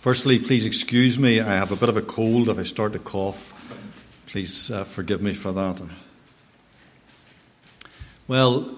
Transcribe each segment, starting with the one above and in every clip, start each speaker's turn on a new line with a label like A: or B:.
A: Firstly, please excuse me. I have a bit of a cold. If I start to cough, please uh, forgive me for that. Well,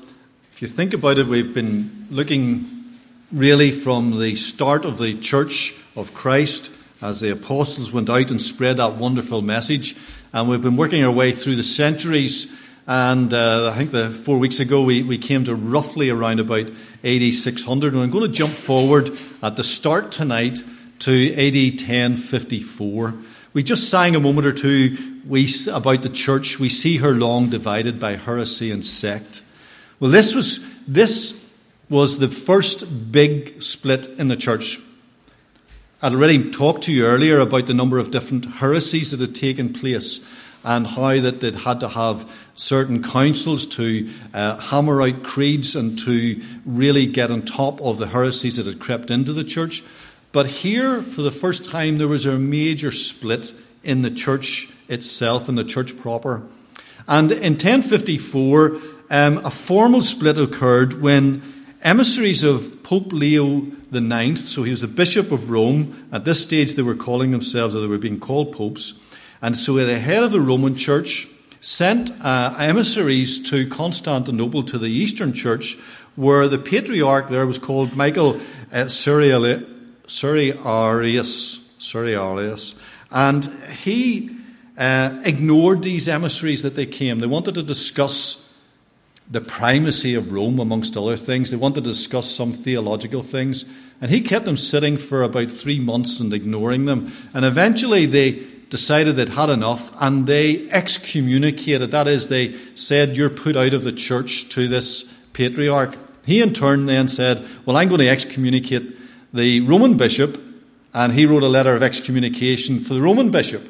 A: if you think about it, we've been looking really from the start of the Church of Christ as the apostles went out and spread that wonderful message. And we've been working our way through the centuries. And uh, I think the four weeks ago we, we came to roughly around about 8600. And I'm going to jump forward at the start tonight to AD 1054. We just sang a moment or two we, about the church. We see her long divided by heresy and sect. Well, this was, this was the first big split in the church. I'd already talked to you earlier about the number of different heresies that had taken place and how that they'd had to have certain councils to uh, hammer out creeds and to really get on top of the heresies that had crept into the church. But here, for the first time, there was a major split in the church itself, in the church proper. And in 1054, um, a formal split occurred when emissaries of Pope Leo IX, so he was the Bishop of Rome, at this stage they were calling themselves, or they were being called popes, and so the head of the Roman Church sent uh, emissaries to Constantinople, to the Eastern Church, where the patriarch there was called Michael uh, Cerularius, Cerularius, and he uh, ignored these emissaries that they came. They wanted to discuss the primacy of Rome, amongst other things. They wanted to discuss some theological things. And he kept them sitting for about three months and ignoring them. And eventually they decided they'd had enough and they excommunicated. That is, they said, You're put out of the church to this patriarch. He in turn then said, Well, I'm going to excommunicate the Roman bishop. And he wrote a letter of excommunication for the Roman bishop.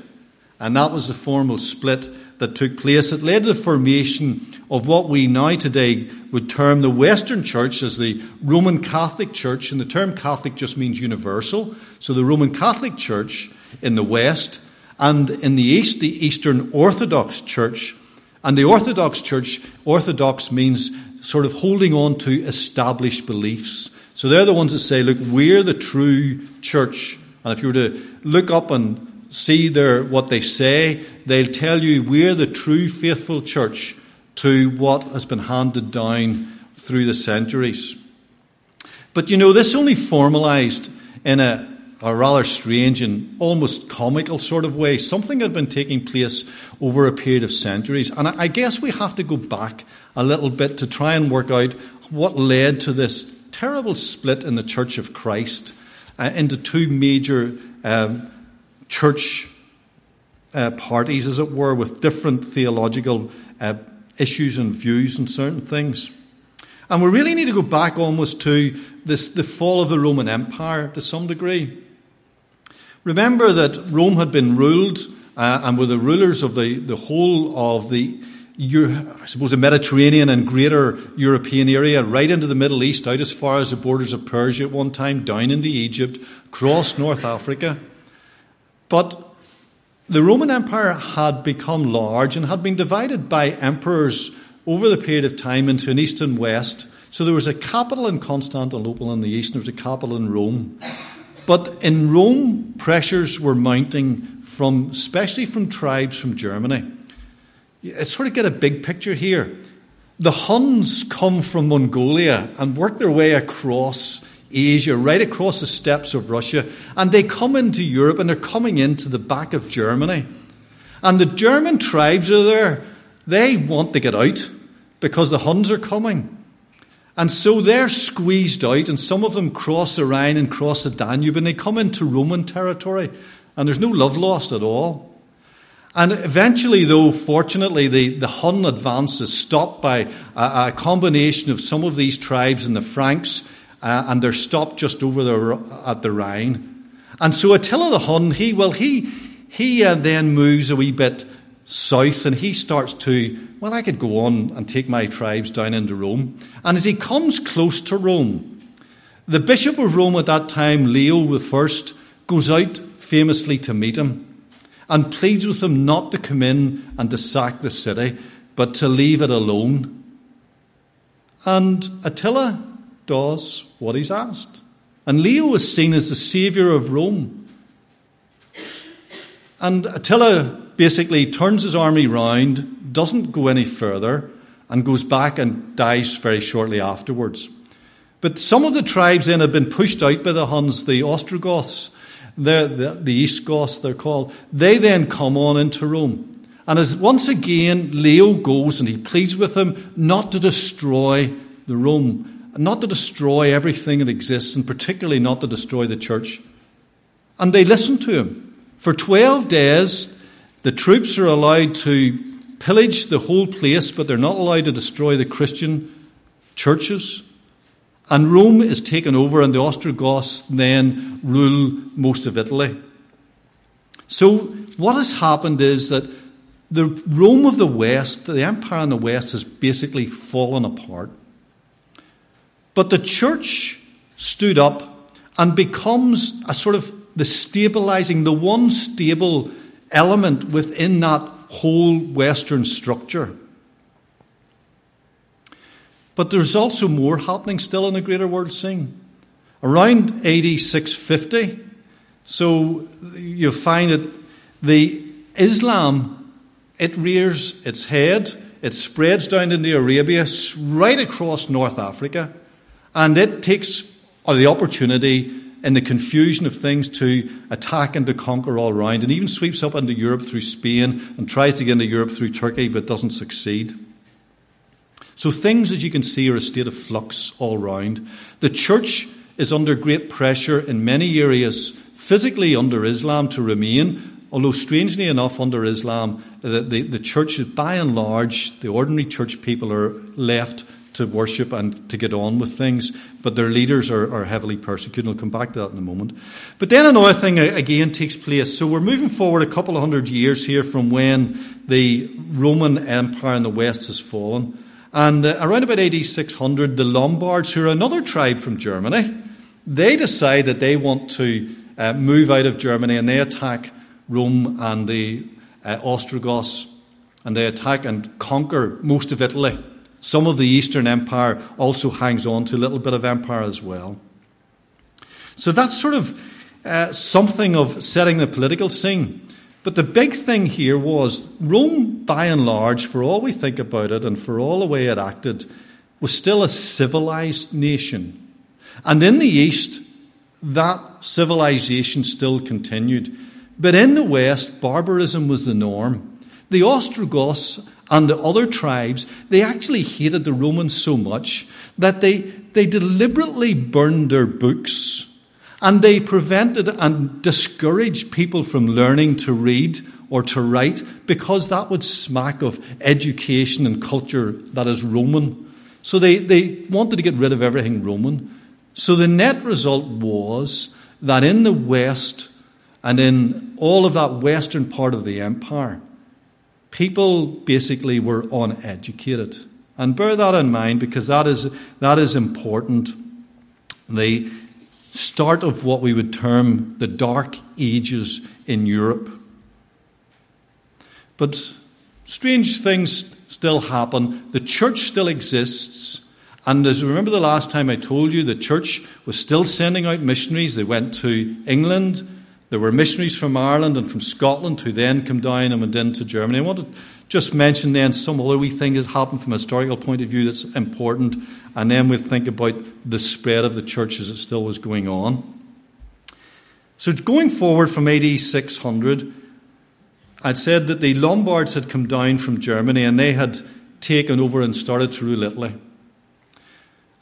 A: And that was the formal split that took place. It led to the formation of what we now today would term the Western Church as the Roman Catholic Church. And the term Catholic just means universal. So the Roman Catholic Church in the West and in the East, the Eastern Orthodox Church. And the Orthodox Church, Orthodox means sort of holding on to established beliefs. So they're the ones that say, look, we're the true church. And if you were to look up and see their, what they say, they'll tell you we're the true faithful church to what has been handed down through the centuries. But you know, this only formalized in a a rather strange and almost comical sort of way. Something had been taking place over a period of centuries. And I guess we have to go back a little bit to try and work out what led to this terrible split in the Church of Christ uh, into two major um, church uh, parties, as it were, with different theological uh, issues and views and certain things. And we really need to go back almost to this, the fall of the Roman Empire to some degree. Remember that Rome had been ruled uh, and were the rulers of the, the whole of the, I suppose, the Mediterranean and greater European area, right into the Middle East, out as far as the borders of Persia at one time, down into Egypt, across North Africa. But the Roman Empire had become large and had been divided by emperors over the period of time into an east and west. So there was a capital in Constantinople in the east, and there was a capital in Rome. But in Rome, pressures were mounting from, especially from tribes from Germany. You sort of get a big picture here. The Huns come from Mongolia and work their way across Asia, right across the steppes of Russia, and they come into Europe and they're coming into the back of Germany. And the German tribes are there. They want to get out because the Huns are coming. And so they're squeezed out, and some of them cross the Rhine and cross the Danube, and they come into Roman territory, and there's no love lost at all. And eventually, though, fortunately, the, the Hun advance is stopped by a, a combination of some of these tribes and the Franks, uh, and they're stopped just over the, at the Rhine. And so Attila the Hun, he, well, he, he uh, then moves a wee bit south and he starts to, well, I could go on and take my tribes down into Rome. And as he comes close to Rome, the Bishop of Rome at that time, Leo I, goes out famously to meet him and pleads with them not to come in and to sack the city, but to leave it alone. And Attila does what he's asked. And Leo is seen as the saviour of Rome. And Attila basically turns his army round, doesn't go any further, and goes back and dies very shortly afterwards. But some of the tribes then have been pushed out by the Huns, the Ostrogoths, the, the, East Goths, they're called. They then come on into Rome. And as once again Leo goes and he pleads with them not to destroy the Rome, not to destroy everything that exists, and particularly not to destroy the church. And they listen to him. For 12 days, the troops are allowed to pillage the whole place, but they're not allowed to destroy the Christian churches. And Rome is taken over, and the Ostrogoths then rule most of Italy. So, what has happened is that the Rome of the West, the empire in the West, has basically fallen apart. But the church stood up and becomes a sort of the stabilizing, the one stable element within that whole Western structure. But there's also more happening still in the greater world scene. Around AD 650, so you find that the Islam it rears its head, it spreads down into Arabia, right across North Africa, and it takes the opportunity in the confusion of things to attack and to conquer all around, and even sweeps up into Europe through Spain and tries to get into Europe through Turkey but doesn't succeed. So things, as you can see, are a state of flux all round. The church is under great pressure in many areas, physically under Islam to remain, Although, strangely enough, under Islam, the, the, the church, by and large, the ordinary church people are left to worship and to get on with things, but their leaders are, are heavily persecuted. I'll come back to that in a moment. But then another thing uh, again takes place. So we're moving forward a couple of hundred years here from when the Roman Empire in the West has fallen. And uh, around about AD 600, the Lombards, who are another tribe from Germany, they decide that they want to uh, move out of Germany and they attack Rome and the uh, Ostrogoths, and they attack and conquer most of Italy. Some of the Eastern Empire also hangs on to a little bit of empire as well. So that's sort of uh, something of setting the political scene. But the big thing here was Rome, by and large, for all we think about it and for all the way it acted, was still a civilized nation. And in the East, that civilization still continued. But in the West, barbarism was the norm. The Ostrogoths and the other tribes, they actually hated the Romans so much that they, they deliberately burned their books and they prevented and discouraged people from learning to read or to write because that would smack of education and culture that is Roman. So they, they wanted to get rid of everything Roman. So the net result was that in the West, and in all of that western part of the empire, people basically were uneducated. And bear that in mind because that is, that is important. The start of what we would term the Dark Ages in Europe. But strange things still happen. The church still exists. And as remember the last time I told you, the church was still sending out missionaries. They went to England, there were missionaries from Ireland and from Scotland who then came down and went into Germany. I want to just mention then some other wee thing that happened from a historical point of view that's important, and then we'll think about the spread of the church as it still was going on. So, going forward from AD 600, I'd said that the Lombards had come down from Germany and they had taken over and started to rule Italy.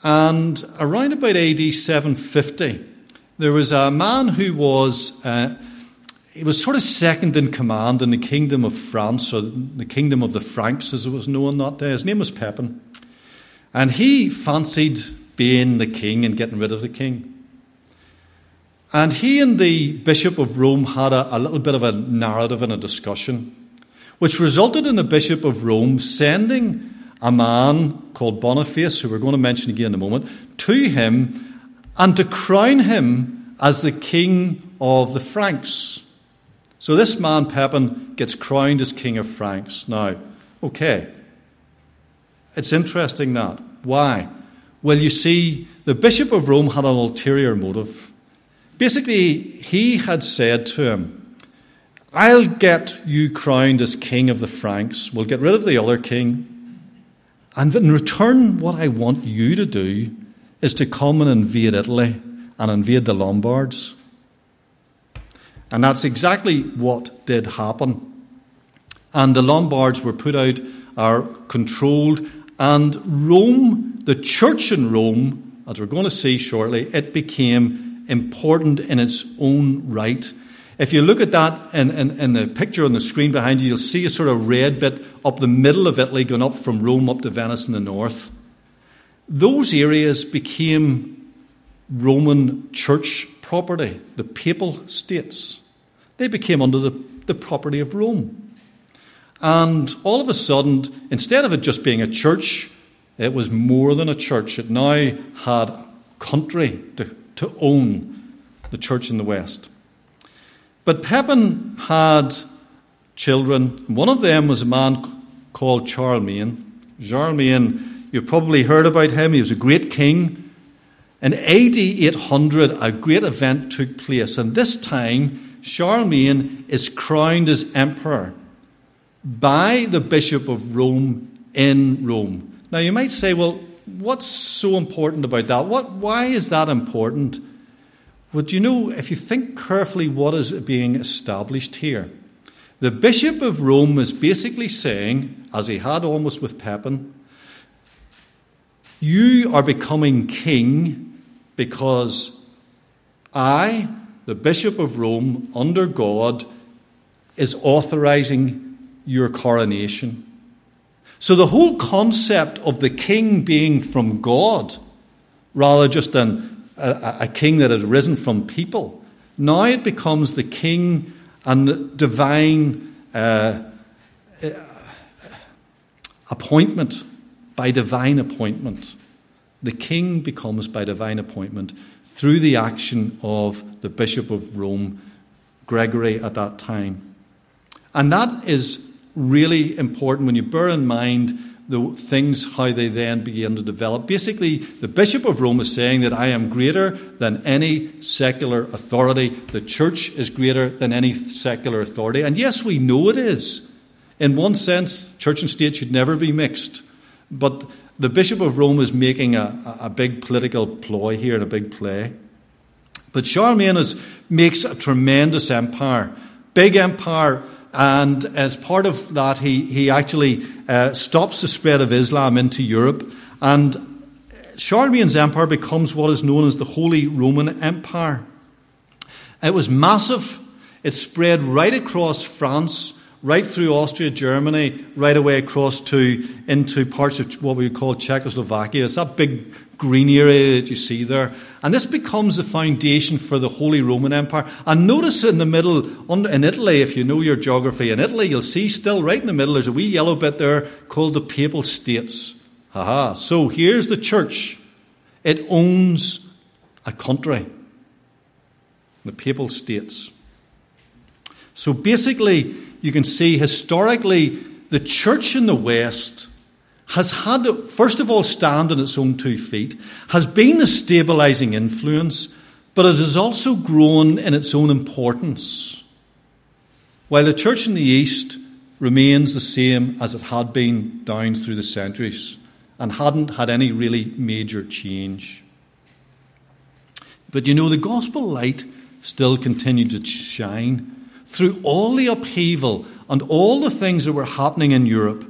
A: And around about AD 750, there was a man who was. Uh, he was sort of second in command in the kingdom of France, or the kingdom of the Franks as it was known that day. His name was Pepin. And he fancied being the king and getting rid of the king. And he and the Bishop of Rome had a, a little bit of a narrative and a discussion, which resulted in the Bishop of Rome sending a man called Boniface, who we're going to mention again in a moment, to him and to crown him as the king of the Franks. So this man, Pepin, gets crowned as king of Franks. Now, okay, it's interesting that. Why? Well, you see, the Bishop of Rome had an ulterior motive. Basically, he had said to him, I'll get you crowned as king of the Franks. We'll get rid of the other king. And in return, what I want you to do is to come and invade Italy and invade the Lombards. And that's exactly what did happen. And the Lombards were put out, are controlled, and Rome, the church in Rome, as we're going to see shortly, it became important in its own right. If you look at that in, in, in, the picture on the screen behind you, you'll see a sort of red bit up the middle of Italy going up from Rome up to Venice in the north. Those areas became Roman church property, the papal states. They became under the, the property of Rome. And all of a sudden, instead of it just being a church, it was more than a church. It now had country to, to own the church in the West. But Pepin had children. One of them was a man called Charlemagne. Charlemagne, you've probably heard about him. He was a great king. In AD 800, a great event took place, and this time, Charlemagne is crowned as emperor by the Bishop of Rome in Rome. Now, you might say, well, what's so important about that? What, why is that important? Would you know, if you think carefully, what is being established here? The Bishop of Rome is basically saying, as he had almost with Pepin, you are becoming king because I, the Bishop of Rome, under God, is authorizing your coronation. So the whole concept of the king being from God, rather just than a, a king that had risen from people. Now it becomes the king and the divine uh, uh, appointment, by divine appointment. The king becomes by divine appointment through the action of the Bishop of Rome, Gregory, at that time. And that is really important when you bear in mind the things, how they then begin to develop. Basically, the Bishop of Rome is saying that I am greater than any secular authority. The church is greater than any secular authority. And yes, we know it is. In one sense, church and state should never be mixed. But the Bishop of Rome is making a, a big political ploy here and a big play. But Charlemagne is, makes a tremendous empire, big empire and as part of that, he, he actually uh, stops the spread of Islam into Europe. And Charlemagne's empire becomes what is known as the Holy Roman Empire. It was massive. It spread right across France, right through Austria, Germany, right away across to into parts of what we would call Czechoslovakia. It's that big green area that you see there. And this becomes the foundation for the Holy Roman Empire. And notice in the middle, in Italy, if you know your geography, in Italy, you'll see still right in the middle, there's a wee yellow bit there called the Papal States. Aha. So here's the church. It owns a country, the Papal States. So basically, you can see historically, the church in the West has had to, first of all, stand on its own two feet, has been a stabilizing influence, but it has also grown in its own importance. While the church in the East remains the same as it had been down through the centuries and hadn't had any really major change. But you know, the gospel light still continued to shine through all the upheaval and all the things that were happening in Europe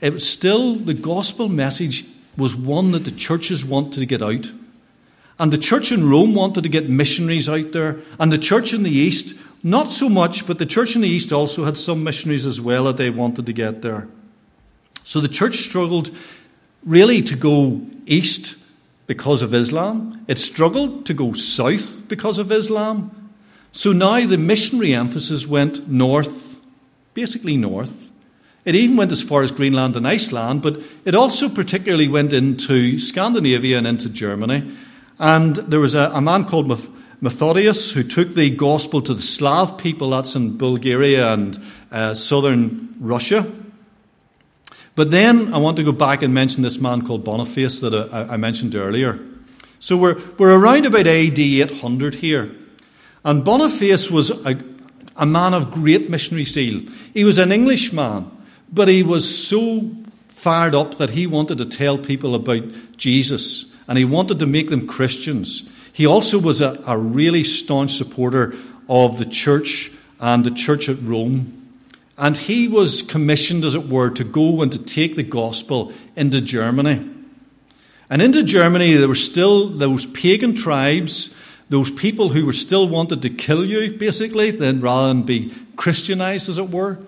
A: it was still the gospel message was one that the churches wanted to get out. And the church in Rome wanted to get missionaries out there. And the church in the East, not so much, but the church in the East also had some missionaries as well that they wanted to get there. So the church struggled really to go east because of Islam. It struggled to go south because of Islam. So now the missionary emphasis went north, basically north. It even went as far as Greenland and Iceland, but it also particularly went into Scandinavia and into Germany. And there was a, a man called Methodius who took the gospel to the Slav people, that's in Bulgaria and uh, southern Russia. But then I want to go back and mention this man called Boniface that I, I mentioned earlier. So we're, we're around about AD 800 here. And Boniface was a, a man of great missionary zeal. He was an Englishman, but he was so fired up that he wanted to tell people about Jesus and he wanted to make them Christians. He also was a, a really staunch supporter of the church and the church at Rome. And he was commissioned, as it were, to go and to take the gospel into Germany. And into Germany, there were still those pagan tribes, those people who were still wanted to kill you, basically, then rather than be Christianized, as it were.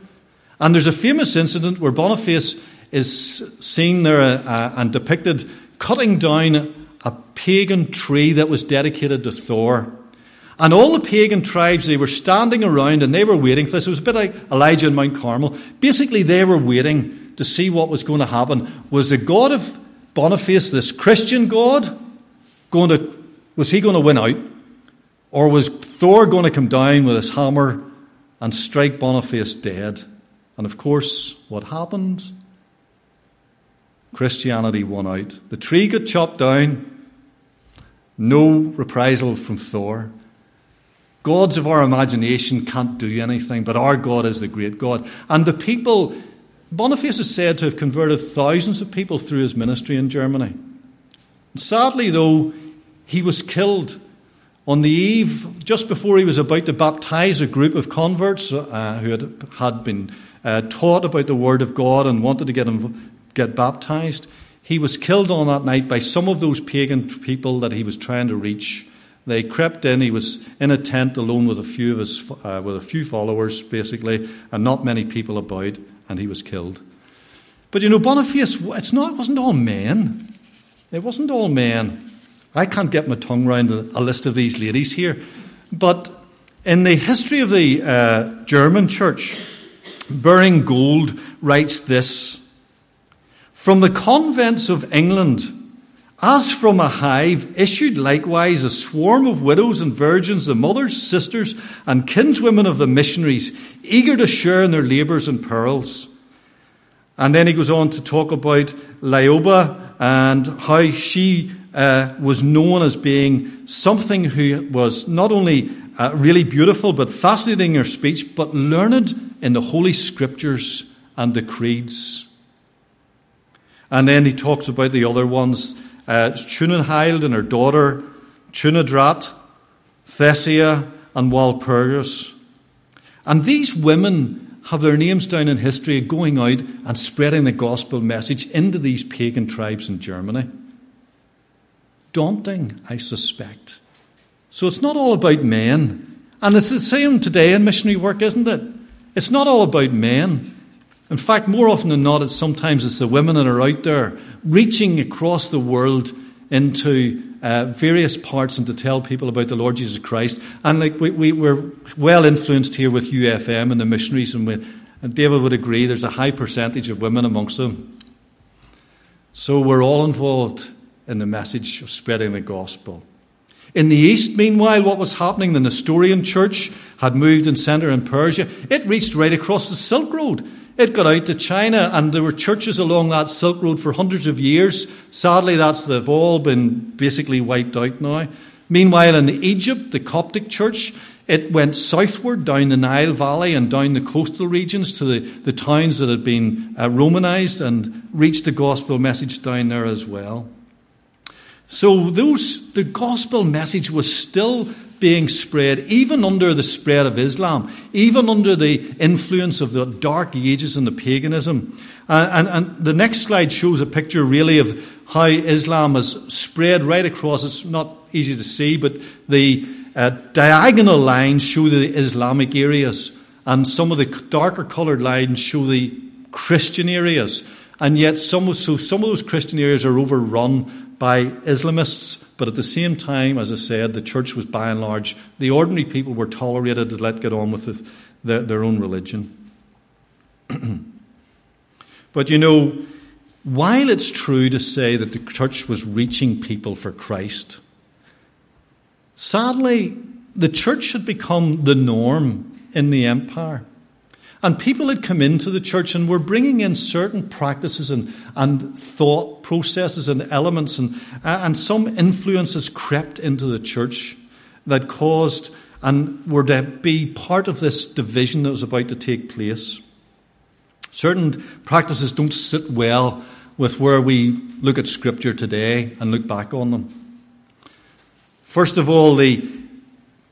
A: And there's a famous incident where Boniface is seen there uh, and depicted cutting down a pagan tree that was dedicated to Thor. And all the pagan tribes, they were standing around and they were waiting for this. It was a bit like Elijah and Mount Carmel. Basically, they were waiting to see what was going to happen. Was the God of Boniface, this Christian God, going to, was he going to win out? Or was Thor going to come down with his hammer and strike Boniface dead? And of course, what happened? Christianity won out. The tree got chopped down. No reprisal from Thor. Gods of our imagination can't do anything, but our God is the great God. And the people Boniface is said to have converted thousands of people through his ministry in Germany. Sadly, though, he was killed on the eve, just before he was about to baptize a group of converts uh, who had, had been uh, taught about the Word of God and wanted to get, him, get baptized. He was killed on that night by some of those pagan people that he was trying to reach. They crept in. He was in a tent alone with a few of his, uh, with a few followers, basically, and not many people about and he was killed. But you know, Boniface, it's not, it wasn't all men. It wasn't all men. I can't get my tongue around a, list of these ladies here. But in the history of the uh, German church, Baring Gould writes this From the convents of England, as from a hive, issued likewise a swarm of widows and virgins, the mothers, sisters, and kinswomen of the missionaries, eager to share in their labours and perils. And then he goes on to talk about Lioba and how she uh, was known as being something who was not only uh, really beautiful but fascinating in her speech, but learned in the Holy Scriptures and the creeds. And then he talks about the other ones uh, and her daughter, Chunadrat, Thesia, and Walpurgis. And these women have their names down in history going out and spreading the gospel message into these pagan tribes in Germany. Daunting, I suspect. So it's not all about men. And it's the same today in missionary work, isn't it? It's not all about men. In fact, more often than not, it's sometimes it's the women that are out there reaching across the world into uh, various parts and to tell people about the Lord Jesus Christ. And like we, we, we're well influenced here with UFM and the missionaries, and, we, and David would agree there's a high percentage of women amongst them. So we're all involved in the message of spreading the gospel. In the east, meanwhile, what was happening? The Nestorian church had moved in centre in Persia. It reached right across the Silk Road. It got out to China, and there were churches along that Silk Road for hundreds of years. Sadly, that's they've all been basically wiped out now. Meanwhile, in Egypt, the Coptic church, it went southward down the Nile Valley and down the coastal regions to the, the towns that had been uh, Romanized and reached the gospel message down there as well. So those the gospel message was still being spread, even under the spread of Islam, even under the influence of the dark ages and the paganism. Uh, and, and the next slide shows a picture really of how Islam has spread right across. It's not easy to see, but the uh, diagonal lines show the Islamic areas, and some of the darker coloured lines show the Christian areas. And yet, some, so some of those Christian areas are overrun by Islamists, but at the same time, as I said, the church was by and large, the ordinary people were tolerated to let get on with the, the, their own religion. but you know, while it's true to say that the church was reaching people for Christ, sadly, the church had become the norm in the empire. And people had come into the church and were bringing in certain practices and, and thought processes and elements, and, uh, and some influences crept into the church that caused and were to be part of this division that was about to take place. Certain practices don't sit well with where we look at Scripture today and look back on them. First of all, the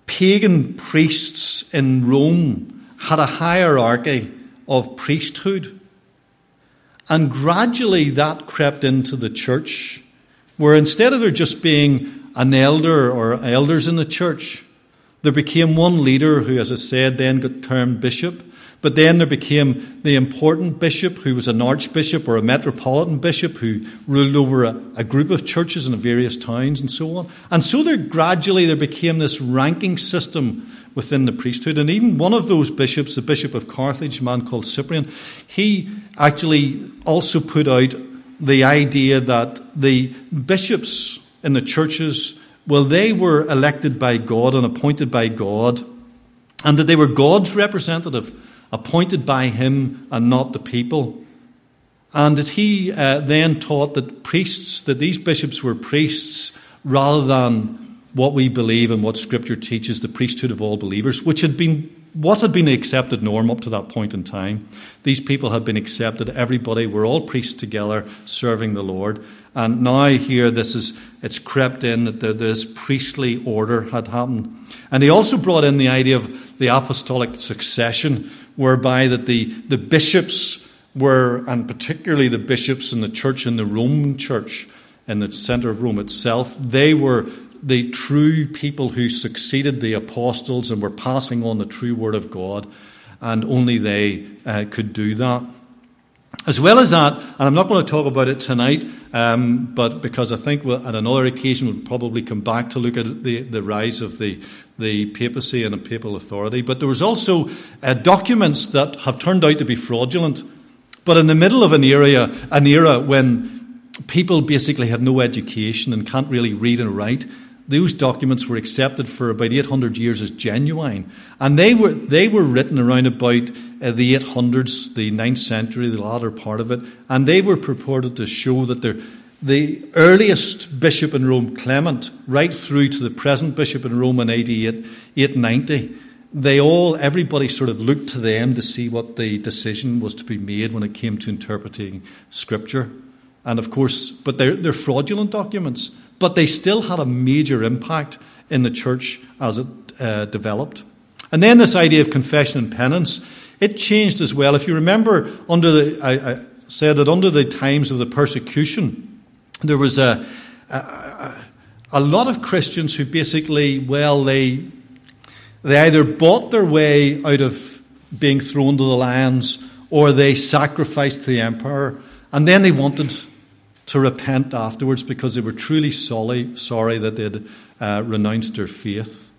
A: pagan priests in Rome had a hierarchy of priesthood. And gradually that crept into the church, where instead of there just being an elder or elders in the church, there became one leader who, as I said, then got termed bishop. But then there became the important bishop who was an archbishop or a metropolitan bishop who ruled over a, a, group of churches in various towns and so on. And so there gradually there became this ranking system within the priesthood. And even one of those bishops, the Bishop of Carthage, a man called Cyprian, he actually also put out the idea that the bishops in the churches, well, they were elected by God and appointed by God, and that they were God's representative appointed by him and not the people. And that he uh, then taught that priests, that these bishops were priests rather than what we believe and what Scripture teaches, the priesthood of all believers, which had been what had been the accepted norm up to that point in time. These people had been accepted, everybody, we're all priests together serving the Lord. And now here this is it's crept in that this priestly order had happened. And he also brought in the idea of the apostolic succession, whereby that the, the bishops were, and particularly the bishops in the church in the Roman church, in the centre of Rome itself, they were the true people who succeeded the apostles and were passing on the true word of God, and only they uh, could do that. As well as that, and I'm not going to talk about it tonight, um, but because I think we'll, at another occasion we'll probably come back to look at the, the rise of the, the papacy and a papal authority. But there was also uh, documents that have turned out to be fraudulent. But in the middle of an era, an era when people basically have no education and can't really read and write, those documents were accepted for about 800 years as genuine. And they were, they were written around about uh, the 800s, the 9th century, the latter part of it. And they were purported to show that the earliest bishop in Rome, Clement, right through to the present bishop in Rome in AD 890, they all, everybody sort of looked to them to see what the decision was to be made when it came to interpreting Scripture. And of course, but they're, they're fraudulent documents but they still had a major impact in the church as it uh, developed. And then this idea of confession and penance, it changed as well. If you remember, under the, I, I said that under the times of the persecution, there was a, a, a lot of Christians who basically, well, they, they either bought their way out of being thrown to the lions or they sacrificed to the emperor, and then they wanted to repent afterwards because they were truly sorry, sorry that they'd uh, renounced their faith.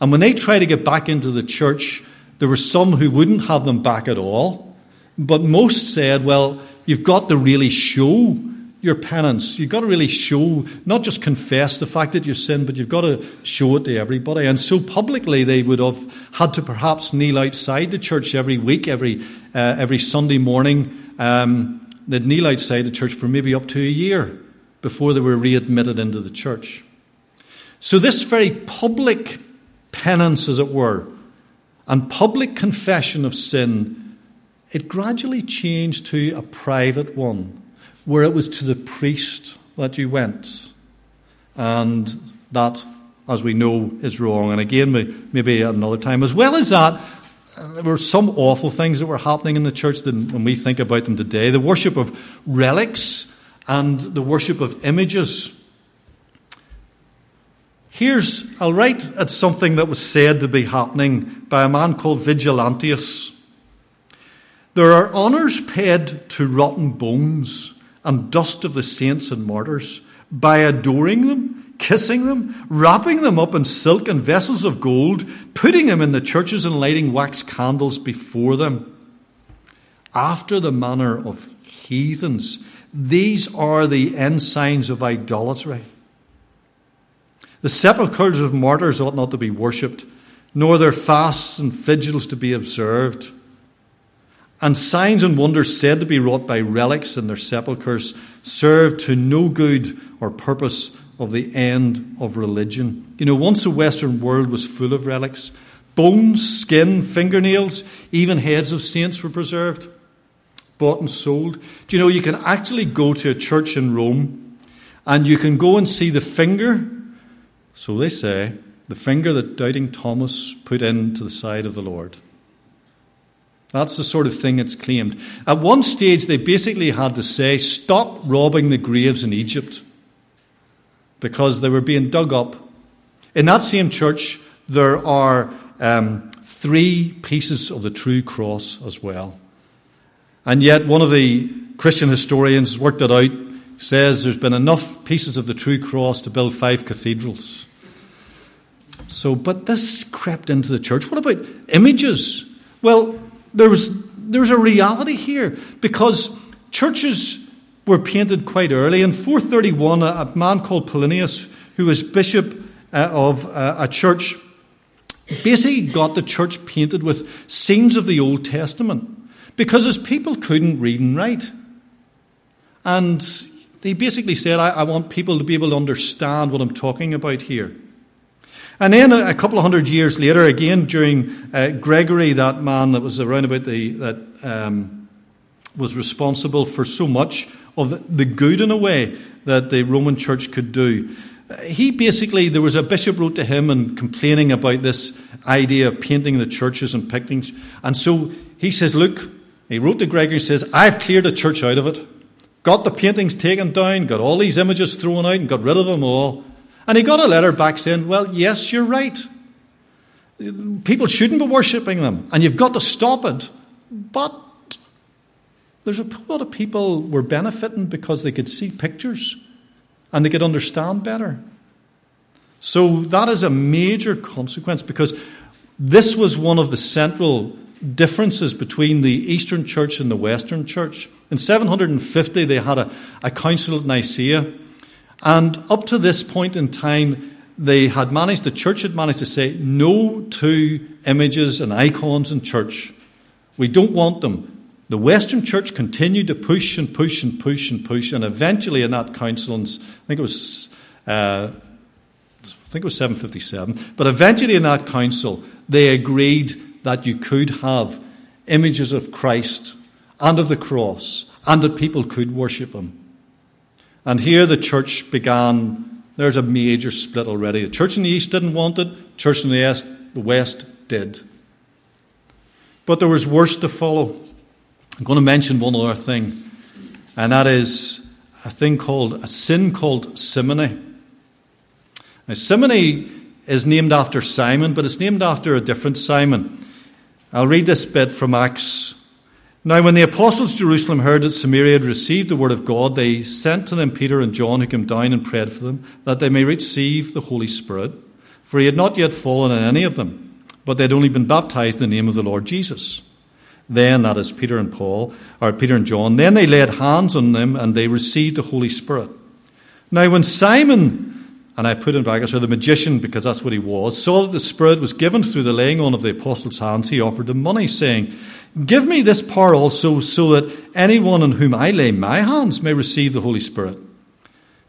A: And when they tried to get back into the church, there were some who wouldn't have them back at all. But most said, well, you've got to really show your penance. You've got to really show, not just confess the fact that you sinned, but you've got to show it to everybody. And so publicly, they would have had to perhaps kneel outside the church every week, every, uh, every Sunday morning. Um, they'd kneel outside the church for maybe up to a year before they were readmitted into the church. So, this very public penance, as it were, and public confession of sin, it gradually changed to a private one, where it was to the priest that you went. And that, as we know, is wrong. And again, maybe at another time. As well as that, Uh, there were some awful things that were happening in the church when we think about them today. The worship of relics and the worship of images. Here's, I'll write at something that was said to be happening by a man called Vigilantius. There are honours paid to rotten bones and dust of the saints and martyrs by adoring them kissing them, wrapping them up in silk and vessels of gold, putting them in the churches and lighting wax candles before them. After the manner of heathens, these are the ensigns of idolatry. The sepulchres of martyrs ought not to be worshipped, nor their fasts and vigils to be observed. And signs and wonders said to be wrought by relics in their sepulchres serve to no good or purpose of the end of religion. You know, once the Western world was full of relics, bones, skin, fingernails, even heads of saints were preserved, bought and sold. Do you know, you can actually go to a church in Rome and you can go and see the finger, so they say, the finger that doubting Thomas put into the side of the Lord. That's the sort of thing it's claimed. At one stage, they basically had to say, stop robbing the graves in Egypt because they were being dug up. In that same church, there are um, three pieces of the true cross as well. And yet, one of the Christian historians worked it out, says there's been enough pieces of the true cross to build five cathedrals. So, but this crept into the church. What about images? Well, there was, there was a reality here because churches were painted quite early. In 431, a, a man called Paulinus, who was bishop uh, of uh, a church, basically got the church painted with scenes of the Old Testament because his people couldn't read and write. And he basically said, I, I want people to be able to understand what I'm talking about here. And then a couple of hundred years later, again during uh, Gregory, that man that was around about the that um, was responsible for so much of the good in a way that the Roman Church could do. He basically, there was a bishop wrote to him and complaining about this idea of painting the churches and paintings. And so he says, Look, he wrote to Gregory, he says, I've cleared the church out of it. Got the paintings taken down, got all these images thrown out, and got rid of them all. And he got a letter back saying, Well, yes, you're right. People shouldn't be worshipping them, and you've got to stop it. But there's a lot of people were benefiting because they could see pictures and they could understand better. So that is a major consequence because this was one of the central differences between the Eastern Church and the Western Church. In 750, they had a, a council at Nicaea and up to this point in time, they had managed, the church had managed to say no to images and icons in church. We don't want them. The Western church continued to push and push and push and push, and eventually in that council, I think it was, uh, I think it was 757, but eventually in that council, they agreed that you could have images of Christ and of the cross, and that people could worship him. And here the church began, there's a major split already. The church in the east didn't want it, church in the west, the west did. But there was worse to follow. I'm going to mention one other thing, and that is a thing called a sin called simony. Now, simony is named after Simon, but it's named after a different Simon. I'll read this bit from Acts now, when the apostles Jerusalem heard that Samaria had received the word of God, they sent to them Peter and John, who came down and prayed for them, that they may receive the Holy Spirit. For he had not yet fallen on any of them, but they had only been baptized in the name of the Lord Jesus. Then, that is Peter and Paul, or Peter and John, then they laid hands on them and they received the Holy Spirit. Now, when Simon, and I put in brackets, or the magician, because that's what he was, saw that the Spirit was given through the laying on of the apostles' hands, he offered them money, saying, Give me this power also, so that anyone on whom I lay my hands may receive the Holy Spirit.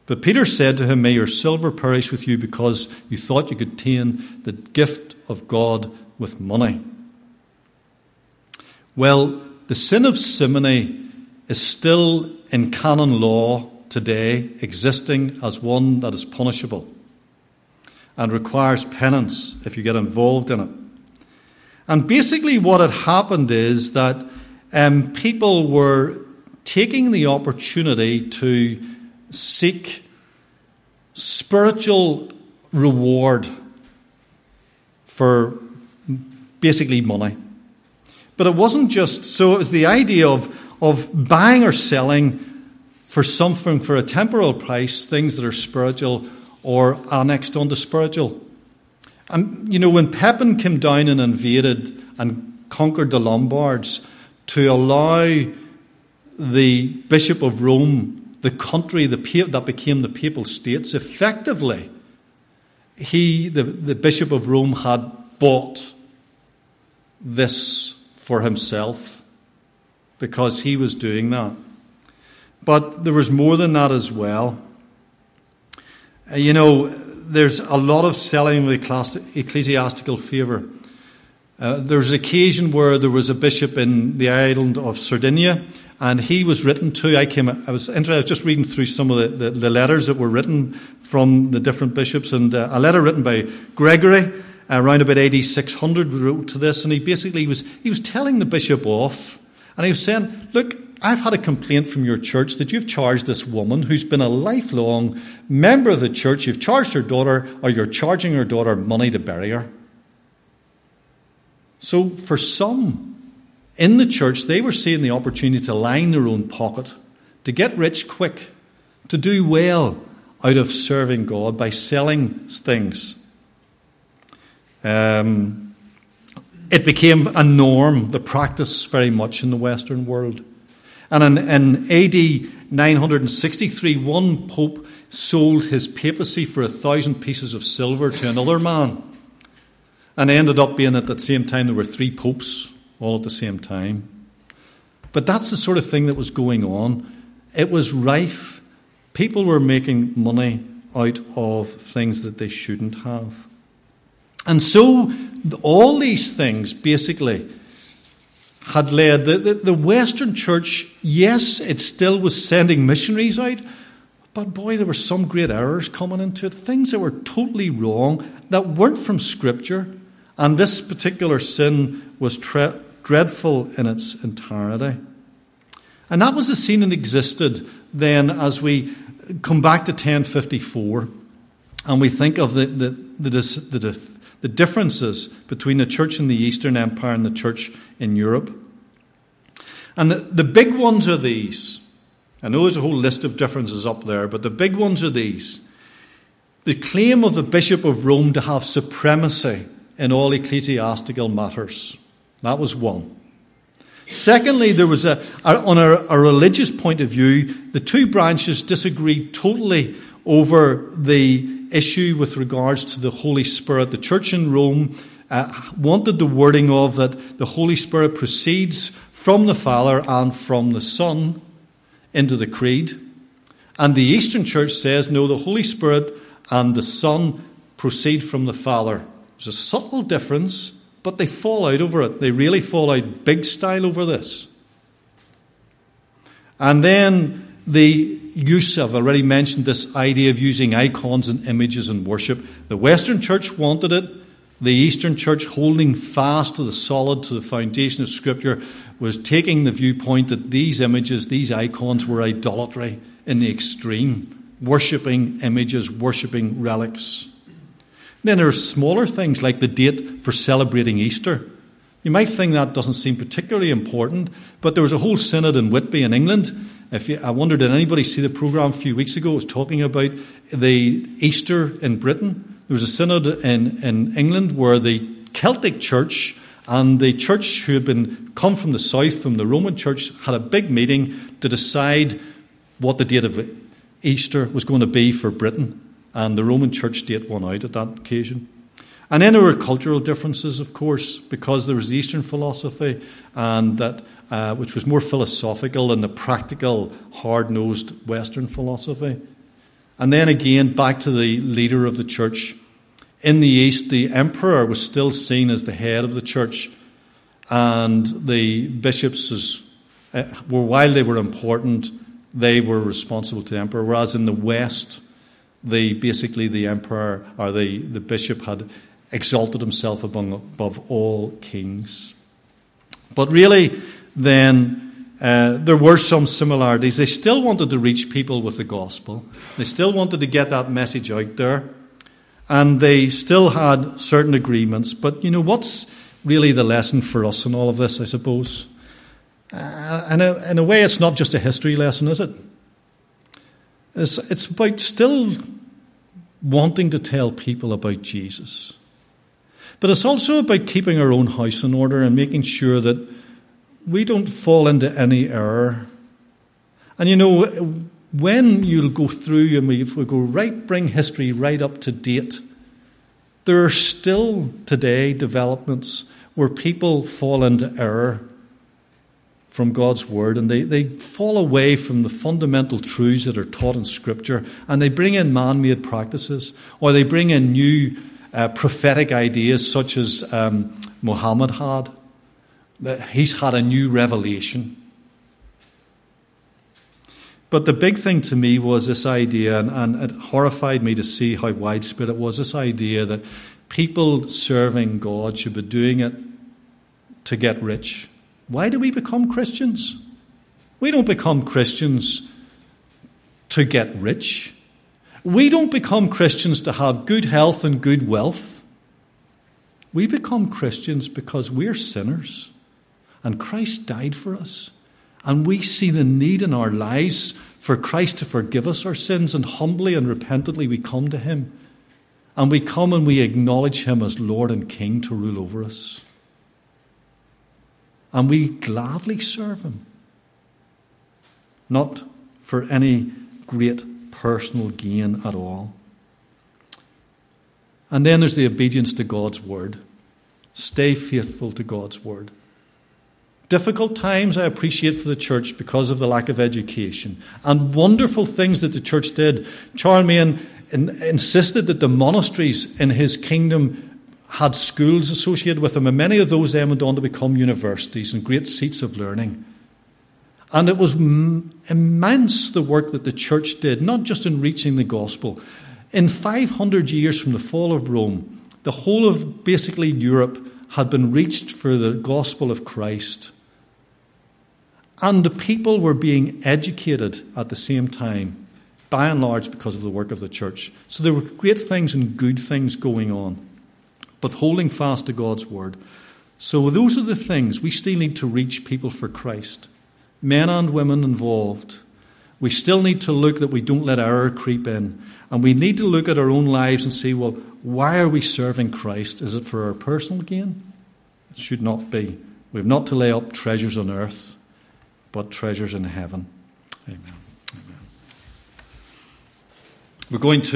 A: But Peter said to him, May your silver perish with you because you thought you could obtain the gift of God with money. Well, the sin of simony is still in canon law today, existing as one that is punishable and requires penance if you get involved in it. And basically, what had happened is that um, people were taking the opportunity to seek spiritual reward for basically money. But it wasn't just so, it was the idea of, of buying or selling for something for a temporal price, things that are spiritual or annexed onto spiritual. And, you know, when Pepin came down and invaded and conquered the Lombards to allow the Bishop of Rome, the country the, that became the Papal States, effectively, he, the, the Bishop of Rome, had bought this for himself because he was doing that. But there was more than that as well. Uh, you know, there's a lot of selling of ecclesiastical favour. Uh, there was an occasion where there was a bishop in the island of Sardinia, and he was written to. I came. I was interested. I was just reading through some of the, the, the letters that were written from the different bishops, and uh, a letter written by Gregory Uh, around about AD 600 wrote to this, and he basically was he was telling the bishop off, and he was saying, "Look, I've had a complaint from your church that you've charged this woman who's been a lifelong member of the church. You've charged her daughter, or you're charging her daughter money to bury her." So, for some in the church, they were seeing the opportunity to line their own pocket, to get rich quick, to do well out of serving God by selling things. Um, it became a norm, the practice very much in the Western world. And in, in AD 963, one pope sold his papacy for a thousand pieces of silver to another man. And ended up being at the same time there were three popes all at the same time. But that's the sort of thing that was going on. It was rife. People were making money out of things that they shouldn't have. And so, all these things basically had led the, the, the, Western church, yes, it still was sending missionaries out, but boy, there were some great errors coming into it, things that were totally wrong, that weren't from Scripture. And this particular sin was tre- dreadful in its entirety. And that was the scene that existed then as we come back to 1054 and we think of the, the, the, the, the differences between the church in the Eastern Empire and the church in Europe. And the, the big ones are these. I know there's a whole list of differences up there, but the big ones are these. The claim of the Bishop of Rome to have supremacy in all ecclesiastical matters. That was one. Secondly, there was a, a on a, a, religious point of view, the two branches disagreed totally over the issue with regards to the Holy Spirit. The church in Rome uh, wanted the wording of that the Holy Spirit proceeds from the Father and from the Son into the Creed. And the Eastern Church says, no, the Holy Spirit and the Son proceed from the Father. There's a subtle difference but they fall out over it. They really fall out big style over this. And then the use I've already mentioned this idea of using icons and images in worship. The Western Church wanted it. The Eastern Church, holding fast to the solid, to the foundation of Scripture, was taking the viewpoint that these images, these icons, were idolatry in the extreme, worshipping images, worshipping relics. Then there are smaller things like the date for celebrating Easter. You might think that doesn't seem particularly important, but there was a whole synod in Whitby in England. If you, I wonder, did anybody see the programme a few weeks ago? It was talking about the Easter in Britain. There was a synod in, in England where the Celtic Church and the church who had been come from the south, from the Roman Church, had a big meeting to decide what the date of Easter was going to be for Britain and the Roman Church date won out at that occasion. And then there were cultural differences, of course, because there was the Eastern philosophy, and that uh, which was more philosophical than the practical, hard-nosed Western philosophy. And then again, back to the leader of the church. In the East, the emperor was still seen as the head of the church, and the bishops, was, uh, were, while they were important, they were responsible to the emperor. Whereas in the West, the basically the emperor or the, the bishop had exalted himself above all kings. But really, then uh, there were some similarities. They still wanted to reach people with the gospel. They still wanted to get that message out there, and they still had certain agreements. But you know what's really the lesson for us in all of this? I suppose. Uh, in, a, in a way, it's not just a history lesson, is it? It's, it's about still wanting to tell people about Jesus. But it's also about keeping our own house in order and making sure that we don't fall into any error. And you know, when you'll go through and we, we go right, bring history right up to date, there are still today developments where people fall into error from God's Word and they, they fall away from the fundamental truths that are taught in Scripture and they bring in man made practices or they bring in new uh, prophetic ideas such as um, Muhammad had. That he's had a new revelation. But the big thing to me was this idea, and, and it horrified me to see how widespread it was this idea that people serving God should be doing it to get rich. Why do we become Christians? We don't become Christians to get rich. We don't become Christians to have good health and good wealth. We become Christians because we're sinners and Christ died for us. And we see the need in our lives for Christ to forgive us our sins, and humbly and repentantly we come to Him. And we come and we acknowledge Him as Lord and King to rule over us and we gladly serve Him. Not for any great personal gain at all. And then there's the obedience to God's Word. Stay faithful to God's Word. Difficult times I appreciate for the church because of the lack of education. And wonderful things that the church did. Charlemagne insisted that the monasteries in his kingdom had schools associated with them, and many of those then went on to become universities and great seats of learning. And it was immense the work that the church did, not just in reaching the gospel. In 500 years from the fall of Rome, the whole of basically Europe had been reached for the gospel of Christ. And the people were being educated at the same time, by and large because of the work of the church. So there were great things and good things going on but holding fast to God's word. So, those are the things we still need to reach people for Christ, men and women involved. We still need to look that we don't let error creep in. And we need to look at our own lives and see, well, why are we serving Christ? Is it for our personal gain? It should not be. We have not to lay up treasures on earth, but treasures in heaven. Amen. Amen. We're going to